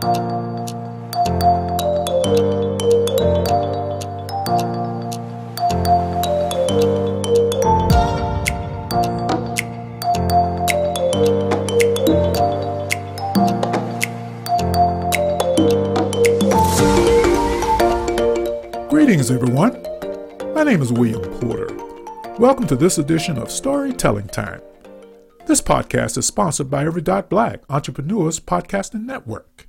Greetings, everyone. My name is William Porter. Welcome to this edition of Storytelling Time. This podcast is sponsored by Every Dot Black Entrepreneurs Podcasting Network,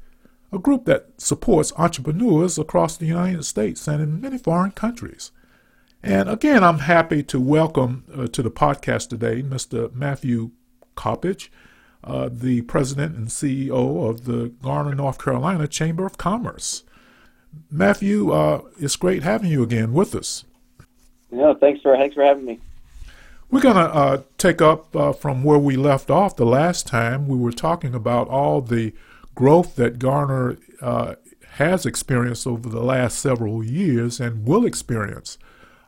a group that supports entrepreneurs across the United States and in many foreign countries. And again, I'm happy to welcome uh, to the podcast today Mr. Matthew Coppage, uh, the president and CEO of the Garner, North Carolina Chamber of Commerce. Matthew, uh, it's great having you again with us. Yeah, thanks for thanks for having me. We're going to uh, take up uh, from where we left off the last time. We were talking about all the growth that Garner uh, has experienced over the last several years and will experience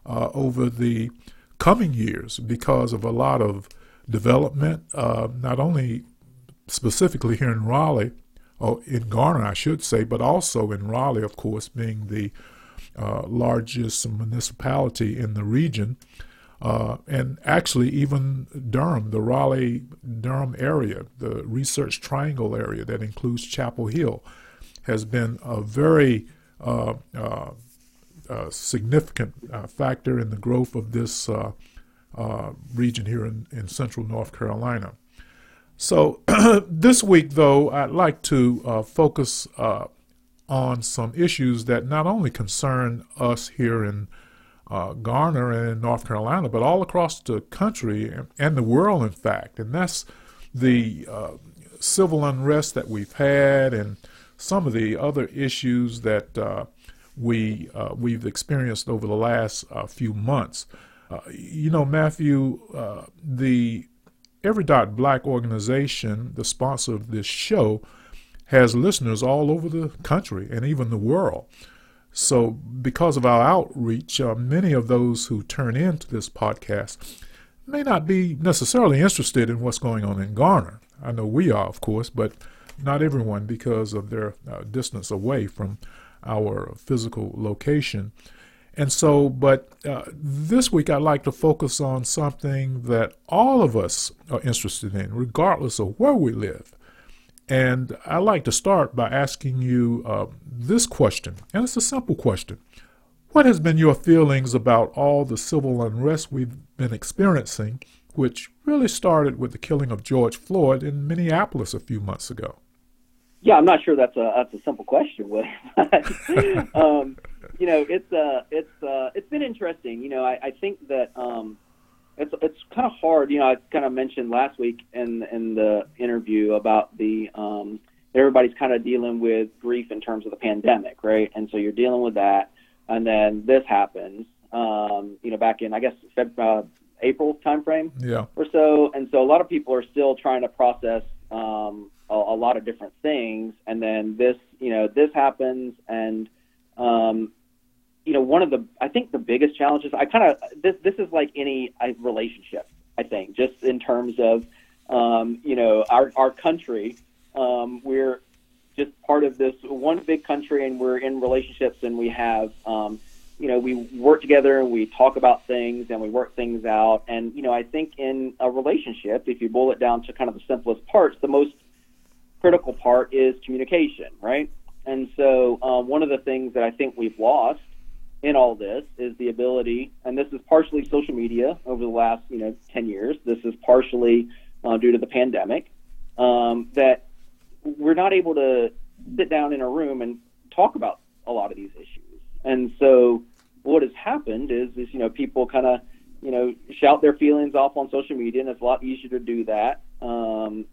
uh, over the coming years because of a lot of development, uh, not only specifically here in Raleigh, or in Garner, I should say, but also in Raleigh, of course, being the uh, largest municipality in the region. Uh, and actually, even Durham, the Raleigh Durham area, the Research Triangle area that includes Chapel Hill, has been a very uh, uh, uh significant uh, factor in the growth of this uh, region here in, in central North Carolina. So, this week, though, I'd like to focus on some issues that not only concern us here in uh, Garner in North Carolina, but all across the country and, the world, in fact. And that's the uh, civil unrest that we've had and some of the other issues that uh, we uh, we've experienced over the last uh, few months. Uh, you know, Matthew, the Every Dot Black organization, the sponsor of this show, has listeners all over the country and even the world. So, because of our outreach, uh, many of those who turn into this podcast may not be necessarily interested in what's going on in Garner. I know we are, of course, but not everyone because of their uh, distance away from our physical location. And so, but uh, this week I'd like to focus on something that all of us are interested in, regardless of where we live. And I'd like to start by asking you uh, this question, and it's a simple question. What has been your feelings about all the civil unrest we've been experiencing, which really started with the killing of George Floyd in Minneapolis a few months ago? Yeah, I'm not sure that's a that's a simple question, um, you know, it's uh, it's uh, it's been interesting. You know, I, I think that um, it's it's kind of hard. You know, I kind of mentioned last week in in the interview about the um, everybody's kind of dealing with grief in terms of the pandemic, right? And so you're dealing with that, and then this happens. Um, you know, back in I guess Feb, uh, April timeframe, yeah, or so. And so a lot of people are still trying to process um, a, a lot of different things, and then this, you know, this happens, and um, you know, one of the I think the biggest challenges I kind of this this is like any relationship. I think just in terms of um, you know our our country, um, we're just part of this one big country, and we're in relationships, and we have um, you know we work together and we talk about things and we work things out, and you know I think in a relationship, if you boil it down to kind of the simplest parts, the most critical part is communication, right? And so um, one of the things that I think we've lost in all this is the ability, and this is partially social media over the last you know 10 years. This is partially uh, due to the pandemic um, that we're not able to sit down in a room and talk about a lot of these issues. And so what has happened is is you know people kind of you know shout their feelings off on social media, and it's a lot easier to do that um,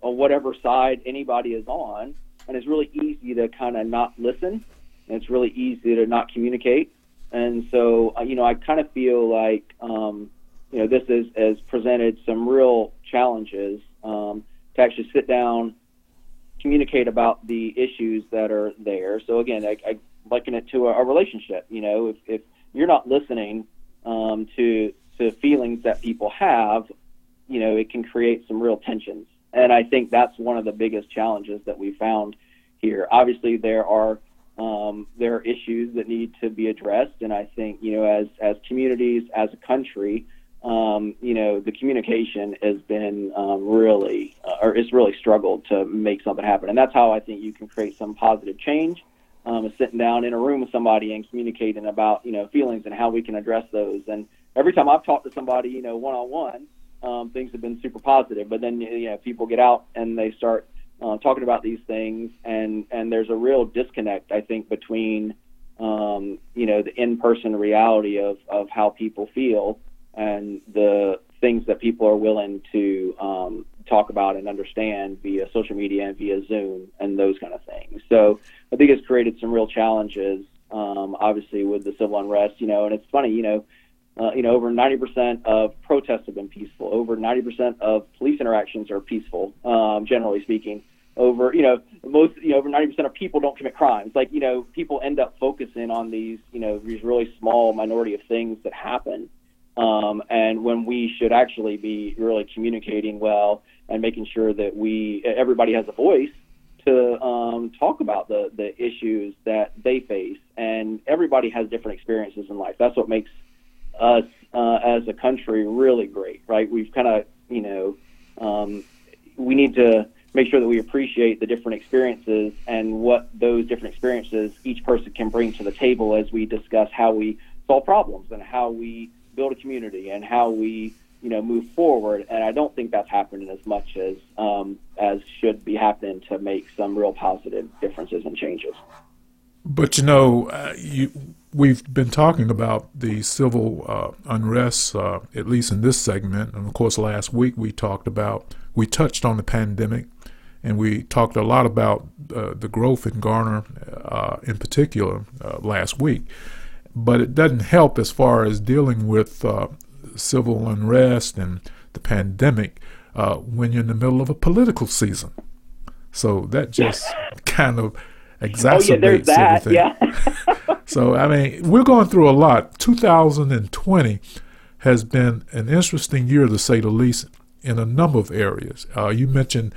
on whatever side anybody is on, and it's really easy to kind of not listen and it's really easy to not communicate. And so, uh, you know, I kind of feel like, um, you know, this is, has presented some real challenges um, to actually sit down, communicate about the issues that are there. So again, I, I liken it to a, a relationship. You know, if, if you're not listening um, to to feelings that people have, you know, it can create some real tensions. And I think that's one of the biggest challenges that we found here. Obviously, there are um, there are issues that need to be addressed, and I think you know, as as communities, as a country, um, you know, the communication has been um, really, uh, or it's really struggled to make something happen, and that's how I think you can create some positive change. Um, sitting down in a room with somebody and communicating about you know feelings and how we can address those. And every time I've talked to somebody, you know, one on one, things have been super positive. But then you know, people get out and they start uh, talking about these things, and and there's a real disconnect, I think, between um, you know the in-person reality of of how people feel and the things that people are willing to um, talk about and understand via social media and via Zoom and those kind of things. So I think it's created some real challenges, um, obviously with the civil unrest. You know, and it's funny, you know. Uh, you know, over 90% of protests have been peaceful. Over 90% of police interactions are peaceful, um, generally speaking over you know most you know over 90% of people don't commit crimes. Like you know people end up focusing on these you know these really small minority of things that happen. Um, and when we should actually be really communicating well and making sure that we everybody has a voice to um, talk about the the issues that they face. And everybody has different experiences in life. That's what makes us uh, as a country really great right? We've kind of you know um, we need to make sure that we appreciate the different experiences and what those different experiences each person can bring to the table as we discuss how we solve problems and how we build a community and how we you know move forward. And i don't think that's happening as much as um, as should be happening to make some real positive differences and changes. But you know uh, you we've been talking about the civil uh, unrest uh, at least in this segment. And of course last week we talked about we touched on the pandemic and we talked a lot about uh, the growth in Garner uh, in particular uh, last week. But it doesn't help as far as dealing with uh, civil unrest and the pandemic uh, when you're in the middle of a political season. So that just kind of exacerbates oh, yeah, everything. Yeah. so I mean, we're going through a lot. 2020 has been an interesting year to say the least in a number of areas. Uh, you mentioned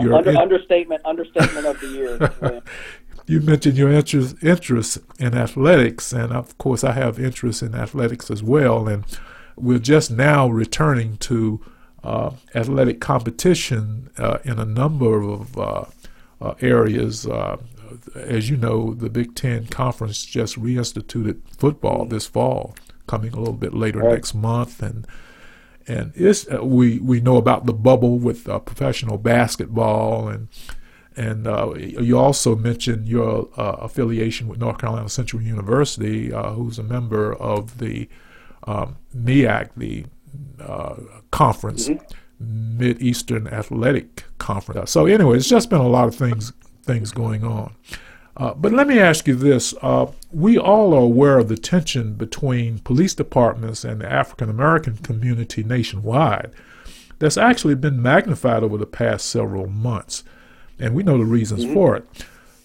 your Under, in- understatement understatement of the year. you mentioned your interest interest in athletics, and of course, I have interest in athletics as well. And we're just now returning to uh, athletic competition uh, in a number of uh, uh areas. Uh, as you know, the Big Ten Conference just reinstituted football this fall, coming a little bit later right. next month, and and uh, we we know about the bubble with uh, professional basketball and and uh, you also mentioned your uh, affiliation with North Carolina Central University, uh, who's a member of the um, MEAC, the uh, conference, mm-hmm. Mid Eastern Athletic Conference. So anyway, it's just been a lot of things things going on. Uh, but let me ask you this. Uh, we all are aware of the tension between police departments and the African American community nationwide that's actually been magnified over the past several months. And we know the reasons mm-hmm. for it.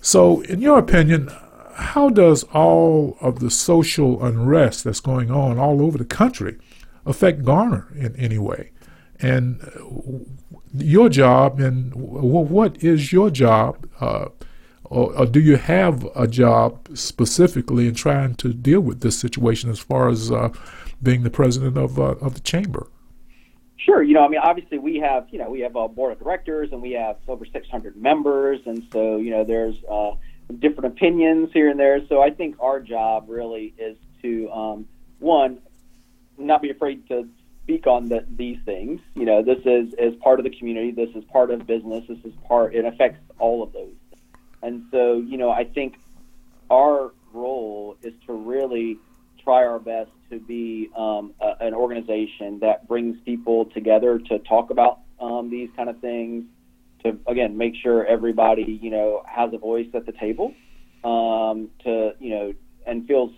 So, in your opinion, how does all of the social unrest that's going on all over the country affect Garner in any way? And uh, your job, and what is your job? Uh, or, or, do you have a job specifically in trying to deal with this situation as far as uh, being the president of uh, of the chamber? Sure. You know, I mean, obviously we have you know we have a board of directors and we have over 600 members, and so you know there's uh, different opinions here and there. So I think our job really is to um, one not be afraid to speak on the, these things. You know, this is is part of the community. This is part of business. This is part. It affects all of those and so, you know, I think our role is to really try our best to be um, a, an organization that brings people together to talk about um, these kind of things. To again make sure everybody you know has a voice at the table. Um, to you know and feels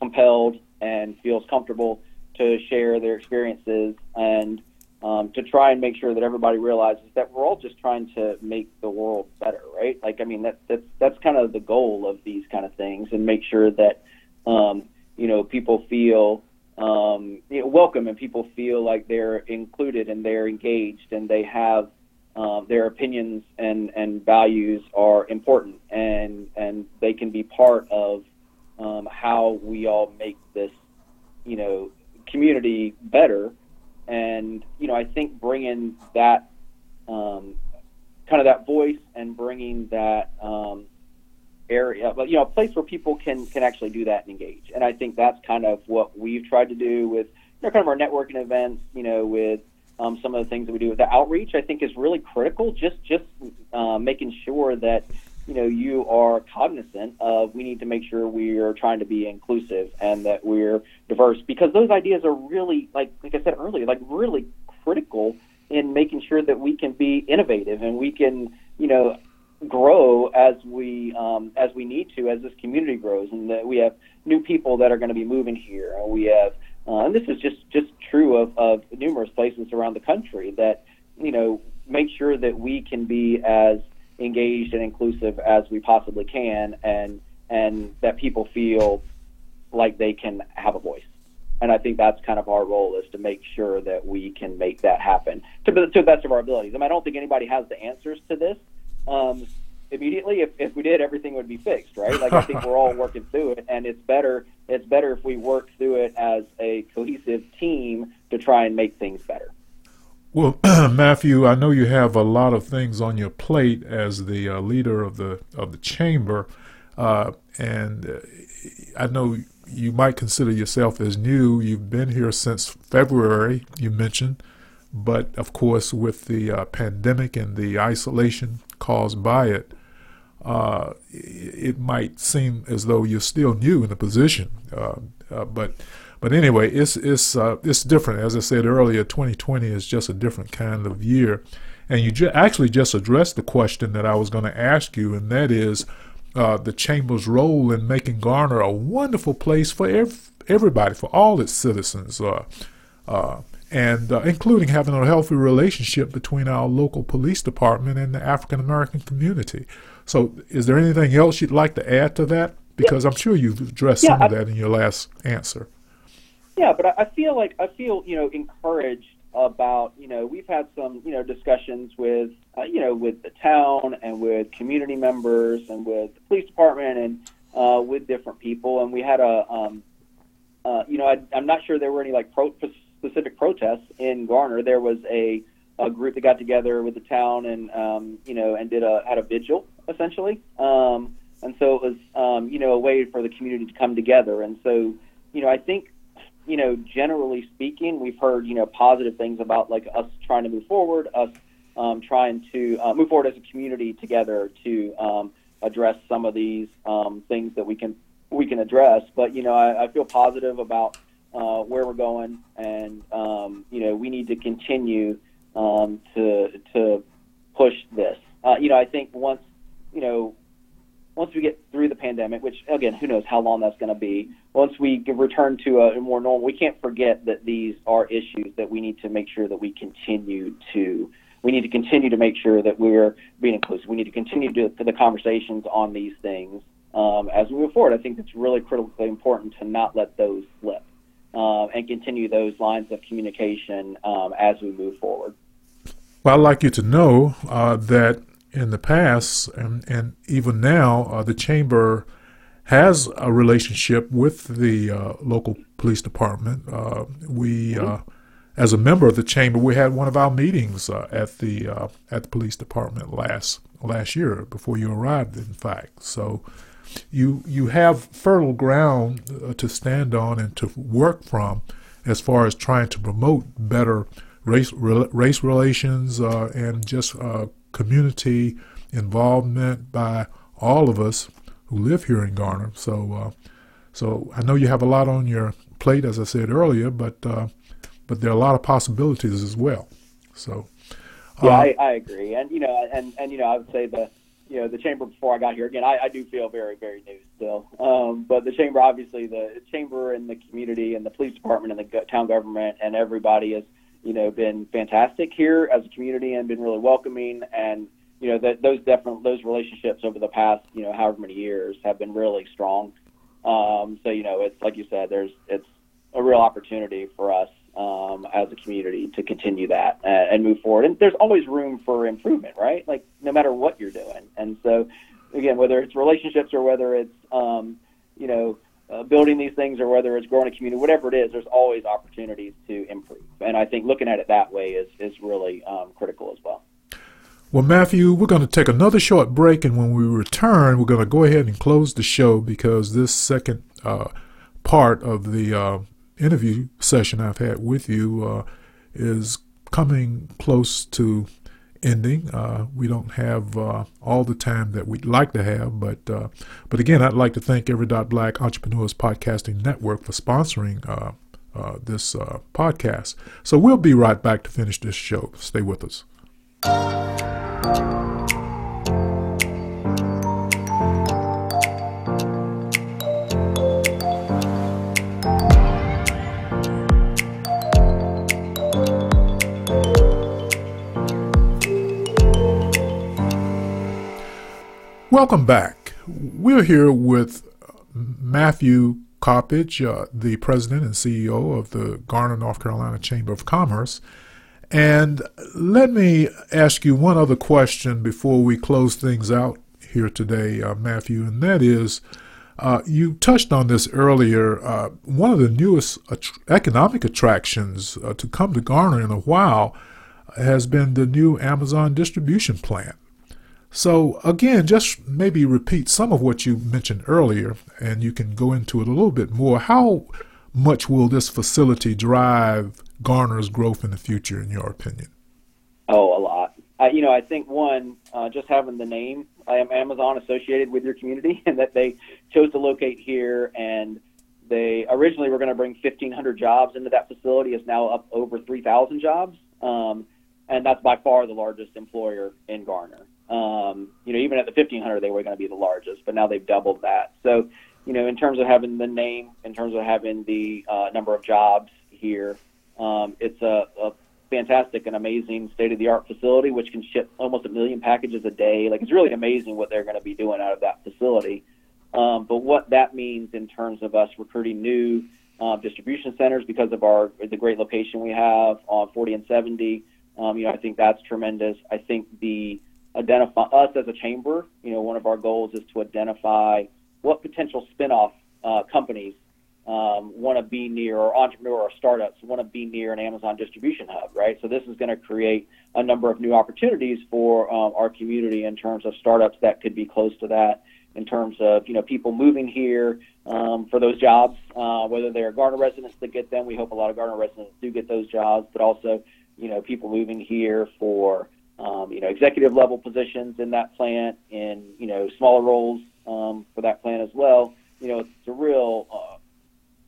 compelled and feels comfortable to share their experiences and um, to try and make sure that everybody realizes that we're all just trying to make the world better, right? Like, I mean, that, that's that's kind of the goal of these kind of things, and make sure that um, you know people feel um, you know, welcome and people feel like they're included and they're engaged and they have um, their opinions and, and values are important and and they can be part of um, how we all make this you know community better and you know I think bringing that um, kind of that voice and bringing that um, area but you know a place where people can can actually do that and engage and I think that's kind of what we've tried to do with you know kind of our networking events you know with um, some of the things that we do. With the outreach, I think, is really critical. Just just uh, making sure that you know you are cognizant of we need to make sure we are trying to be inclusive and that we're diverse because those ideas are really like like I said earlier, like really critical in making sure that we can be innovative and we can you know grow as we um, as we need to as this community grows and that we have new people that are going to be moving here and we have uh, and this is just just true of, of numerous places around the country that you know make sure that we can be as engaged and inclusive as we possibly can, and and that people feel like they can have a voice. And I think that's kind of our role is to make sure that we can make that happen to, to the best of our abilities. Mean, I don't think anybody has the answers to this. Um, immediately. If, if we did, everything would be fixed, right? Like I think we're all working through it, and it's better it's better if we work through it as a cohesive team to try and make things better. Well, Matthew, I know you have a lot of things on your plate as the uh, leader of the of the chamber, uh, and uh, I know you might consider yourself as new. You've been here since February, you mentioned, but of course, with the uh, pandemic and the isolation caused by it, uh, it might seem as though you're still new in the position. Uh, uh, but but anyway, it's it's uh, it's different. As I said earlier, 2020 is just a different kind of year, and you ju- actually just addressed the question that I was going to ask you, and that is uh, the chamber's role in making Garner a wonderful place for ev- everybody, for all its citizens. Uh, and uh, including having a healthy relationship between our local police department and the African American community. So, is there anything else you'd like to add to that? Because yeah. I'm sure you've addressed yeah, some of that in your last answer. Yeah, but I feel like I feel you know encouraged about you know we've had some you know discussions with uh, you know with the town and with community members and with the police department and uh, with different people, and we had a um, uh, you know I, I'm not sure there were any like pro- specific protests in Garner. There was a, a group that got together with the town and um, you know and did a had a vigil essentially. Um, and so it was um, you know a way for the community to come together. And so you know I think you know generally speaking we've heard you know positive things about like us trying to move forward, us um, trying to uh, move forward as a community together to um, address some of these um, things that we can we can address. But you know I, I feel positive about uh, where we're going, and um, you know we need to continue um, to to push this. Uh, you know, I think once you know once we get through the pandemic, which again, who knows how long that's going to be. Once we return to a more normal, we can't forget that these are issues that we need to make sure that we continue to. We need to continue to make sure that we're being inclusive. We need to continue to, the conversations on these things um, as we move forward. I think it's really critically important to not let those slip uh, and continue those lines of communication um, as we move forward. Well, I'd like you to know uh, that in the past and, and even now, uh, the chamber has a relationship with the uh, local police department. Uh, we, uh, as a member of the chamber, we had one of our meetings at the at the police department last last year before you arrived. In fact, so you you have fertile ground uh, to stand on and to work from as far as trying to promote better race re- race relations uh, and just uh, community involvement by all of us who live here in Garner. So uh, so I know you have a lot on your plate, as I said earlier, but uh, but there are a lot of possibilities as well. So yeah, uh, I, I agree, and you know, and and you know, I would say the you know the chamber before I got here. Again, I, I do feel very very new still, um, but the chamber obviously the chamber and the community and the police department and the town government and everybody has you know been fantastic here as a community and been really welcoming and you know that those definite those relationships over the past you know however many years have been really strong. Um, so you know it's like you said, there's it's a real opportunity for us um, as a community to continue that and, and move forward. And there's always room for improvement, right? Like no matter what you're doing. And so, again, whether it's relationships or whether it's um, you know uh, building these things or whether it's growing a community, whatever it is, there's always opportunities to improve. And I think looking at it that way is is really um, critical as well. Well, Matthew, we're going to take another short break, and when we return, we're going to go ahead and close the show because this second uh, part of the uh, interview session I've had with you uh, is coming close to ending. Uh, we don't have uh, all the time that we'd like to have, but uh, but again, I'd like to thank Every Dot Black Entrepreneurs Podcasting Network for sponsoring uh, uh, this uh, podcast. So we'll be right back to finish this show. Stay with us. Welcome back. We're here with Matthew Coppage, uh, the president and CEO of the Garner, North Carolina Chamber of Commerce. And let me ask you one other question before we close things out here today, uh, Matthew, and that is uh, you touched on this earlier. Uh, one of the newest att- economic attractions uh, to come to Garner in a while has been the new Amazon distribution plant. So, again, just maybe repeat some of what you mentioned earlier, and you can go into it a little bit more. How much will this facility drive Garner's growth in the future, in your opinion? Oh, a lot. I, you know, I think one, uh, just having the name Amazon associated with your community, and that they chose to locate here, and they originally were going to bring 1,500 jobs into that facility, is now up over 3,000 jobs, um, and that's by far the largest employer in Garner. Um, you know, even at the 1500, they were going to be the largest, but now they've doubled that. So, you know, in terms of having the name, in terms of having the uh, number of jobs here, um, it's a, a fantastic and amazing state of the art facility, which can ship almost a million packages a day. Like, it's really amazing what they're going to be doing out of that facility. Um, but what that means in terms of us recruiting new uh, distribution centers because of our the great location we have on 40 and 70, um, you know, I think that's tremendous. I think the identify us as a chamber. You know, one of our goals is to identify what potential spinoff uh, companies um, want to be near, or entrepreneur or startups want to be near an Amazon distribution hub, right? So this is going to create a number of new opportunities for um, our community in terms of startups that could be close to that. In terms of you know people moving here um, for those jobs, uh, whether they're Garner residents that get them, we hope a lot of Garner residents do get those jobs, but also you know people moving here for um, you know, executive level positions in that plant and, you know, smaller roles um, for that plant as well. You know, it's a real, uh,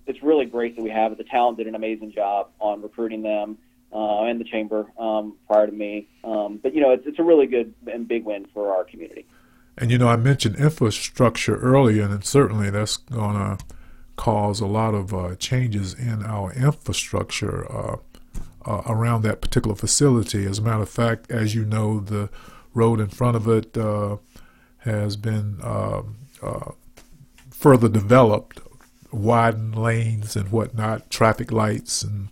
it's really great that we have it. The talent did an amazing job on recruiting them uh, and the chamber um, prior to me. Um, but, you know, it's, it's a really good and big win for our community. And, you know, I mentioned infrastructure earlier, and certainly that's going to cause a lot of uh, changes in our infrastructure. Uh, uh, around that particular facility. As a matter of fact, as you know, the road in front of it uh, has been um, uh, further developed, widened lanes and whatnot, traffic lights, and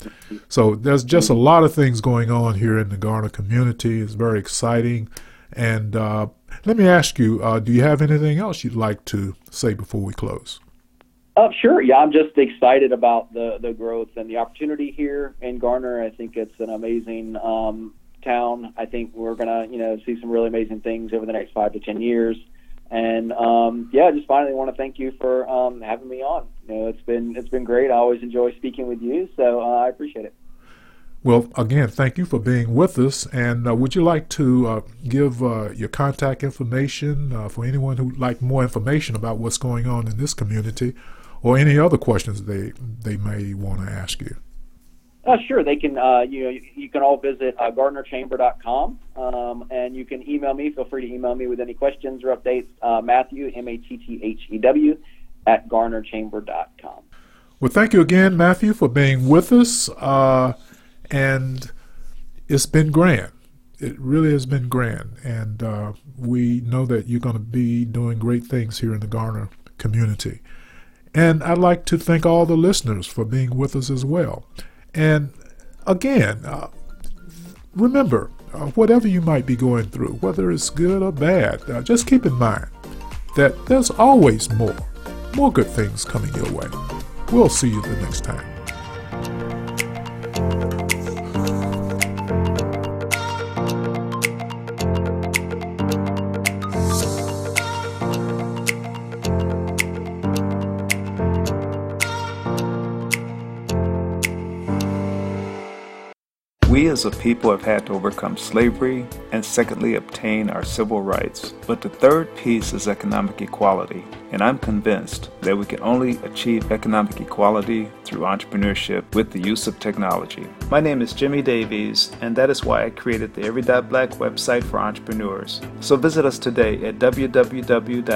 so there's just a lot of things going on here in the Garner community. It's very exciting. And uh, let me ask you, uh, do you have anything else you'd like to say before we close? Uh, sure. Yeah, I'm just excited about the the growth and the opportunity here in Garner. I think it's an amazing um, town. I think we're gonna, you know, see some really amazing things over the next five to ten years. And um, yeah, just finally want to thank you for um, having me on. You know, it's been it's been great. I always enjoy speaking with you, so uh, I appreciate it. Well, again, thank you for being with us. And uh, would you like to uh, give uh, your contact information uh, for anyone who'd like more information about what's going on in this community? Or any other questions they they may want to ask you. Uh, sure, they can. Uh, you know, you can all visit uh, GarnerChamber.com, um, and you can email me. Feel free to email me with any questions or updates. Uh, Matthew M A T T H E W at GarnerChamber.com. Well, thank you again, Matthew, for being with us, uh, and it's been grand. It really has been grand, and uh, we know that you're going to be doing great things here in the Garner community. And I'd like to thank all the listeners for being with us as well. And again, uh, remember, uh, whatever you might be going through, whether it's good or bad, uh, just keep in mind that there's always more, more good things coming your way. We'll see you the next time. A people have had to overcome slavery and secondly obtain our civil rights. But the third piece is economic equality. And I'm convinced that we can only achieve economic equality through entrepreneurship with the use of technology. My name is Jimmy Davies, and that is why I created the Every.Black website for entrepreneurs. So visit us today at www.every.black,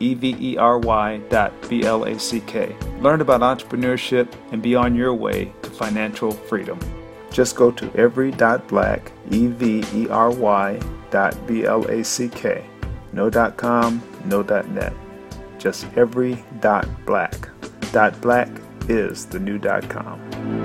E-V-E-R-Y dot B-L-A-C-K. Learn about entrepreneurship and be on your way to financial freedom. Just go to every.black, E-V-E-R-Y dot B-L-A-C-K. No dot com, no dot net. Just every dot black. Dot black is the new dot com.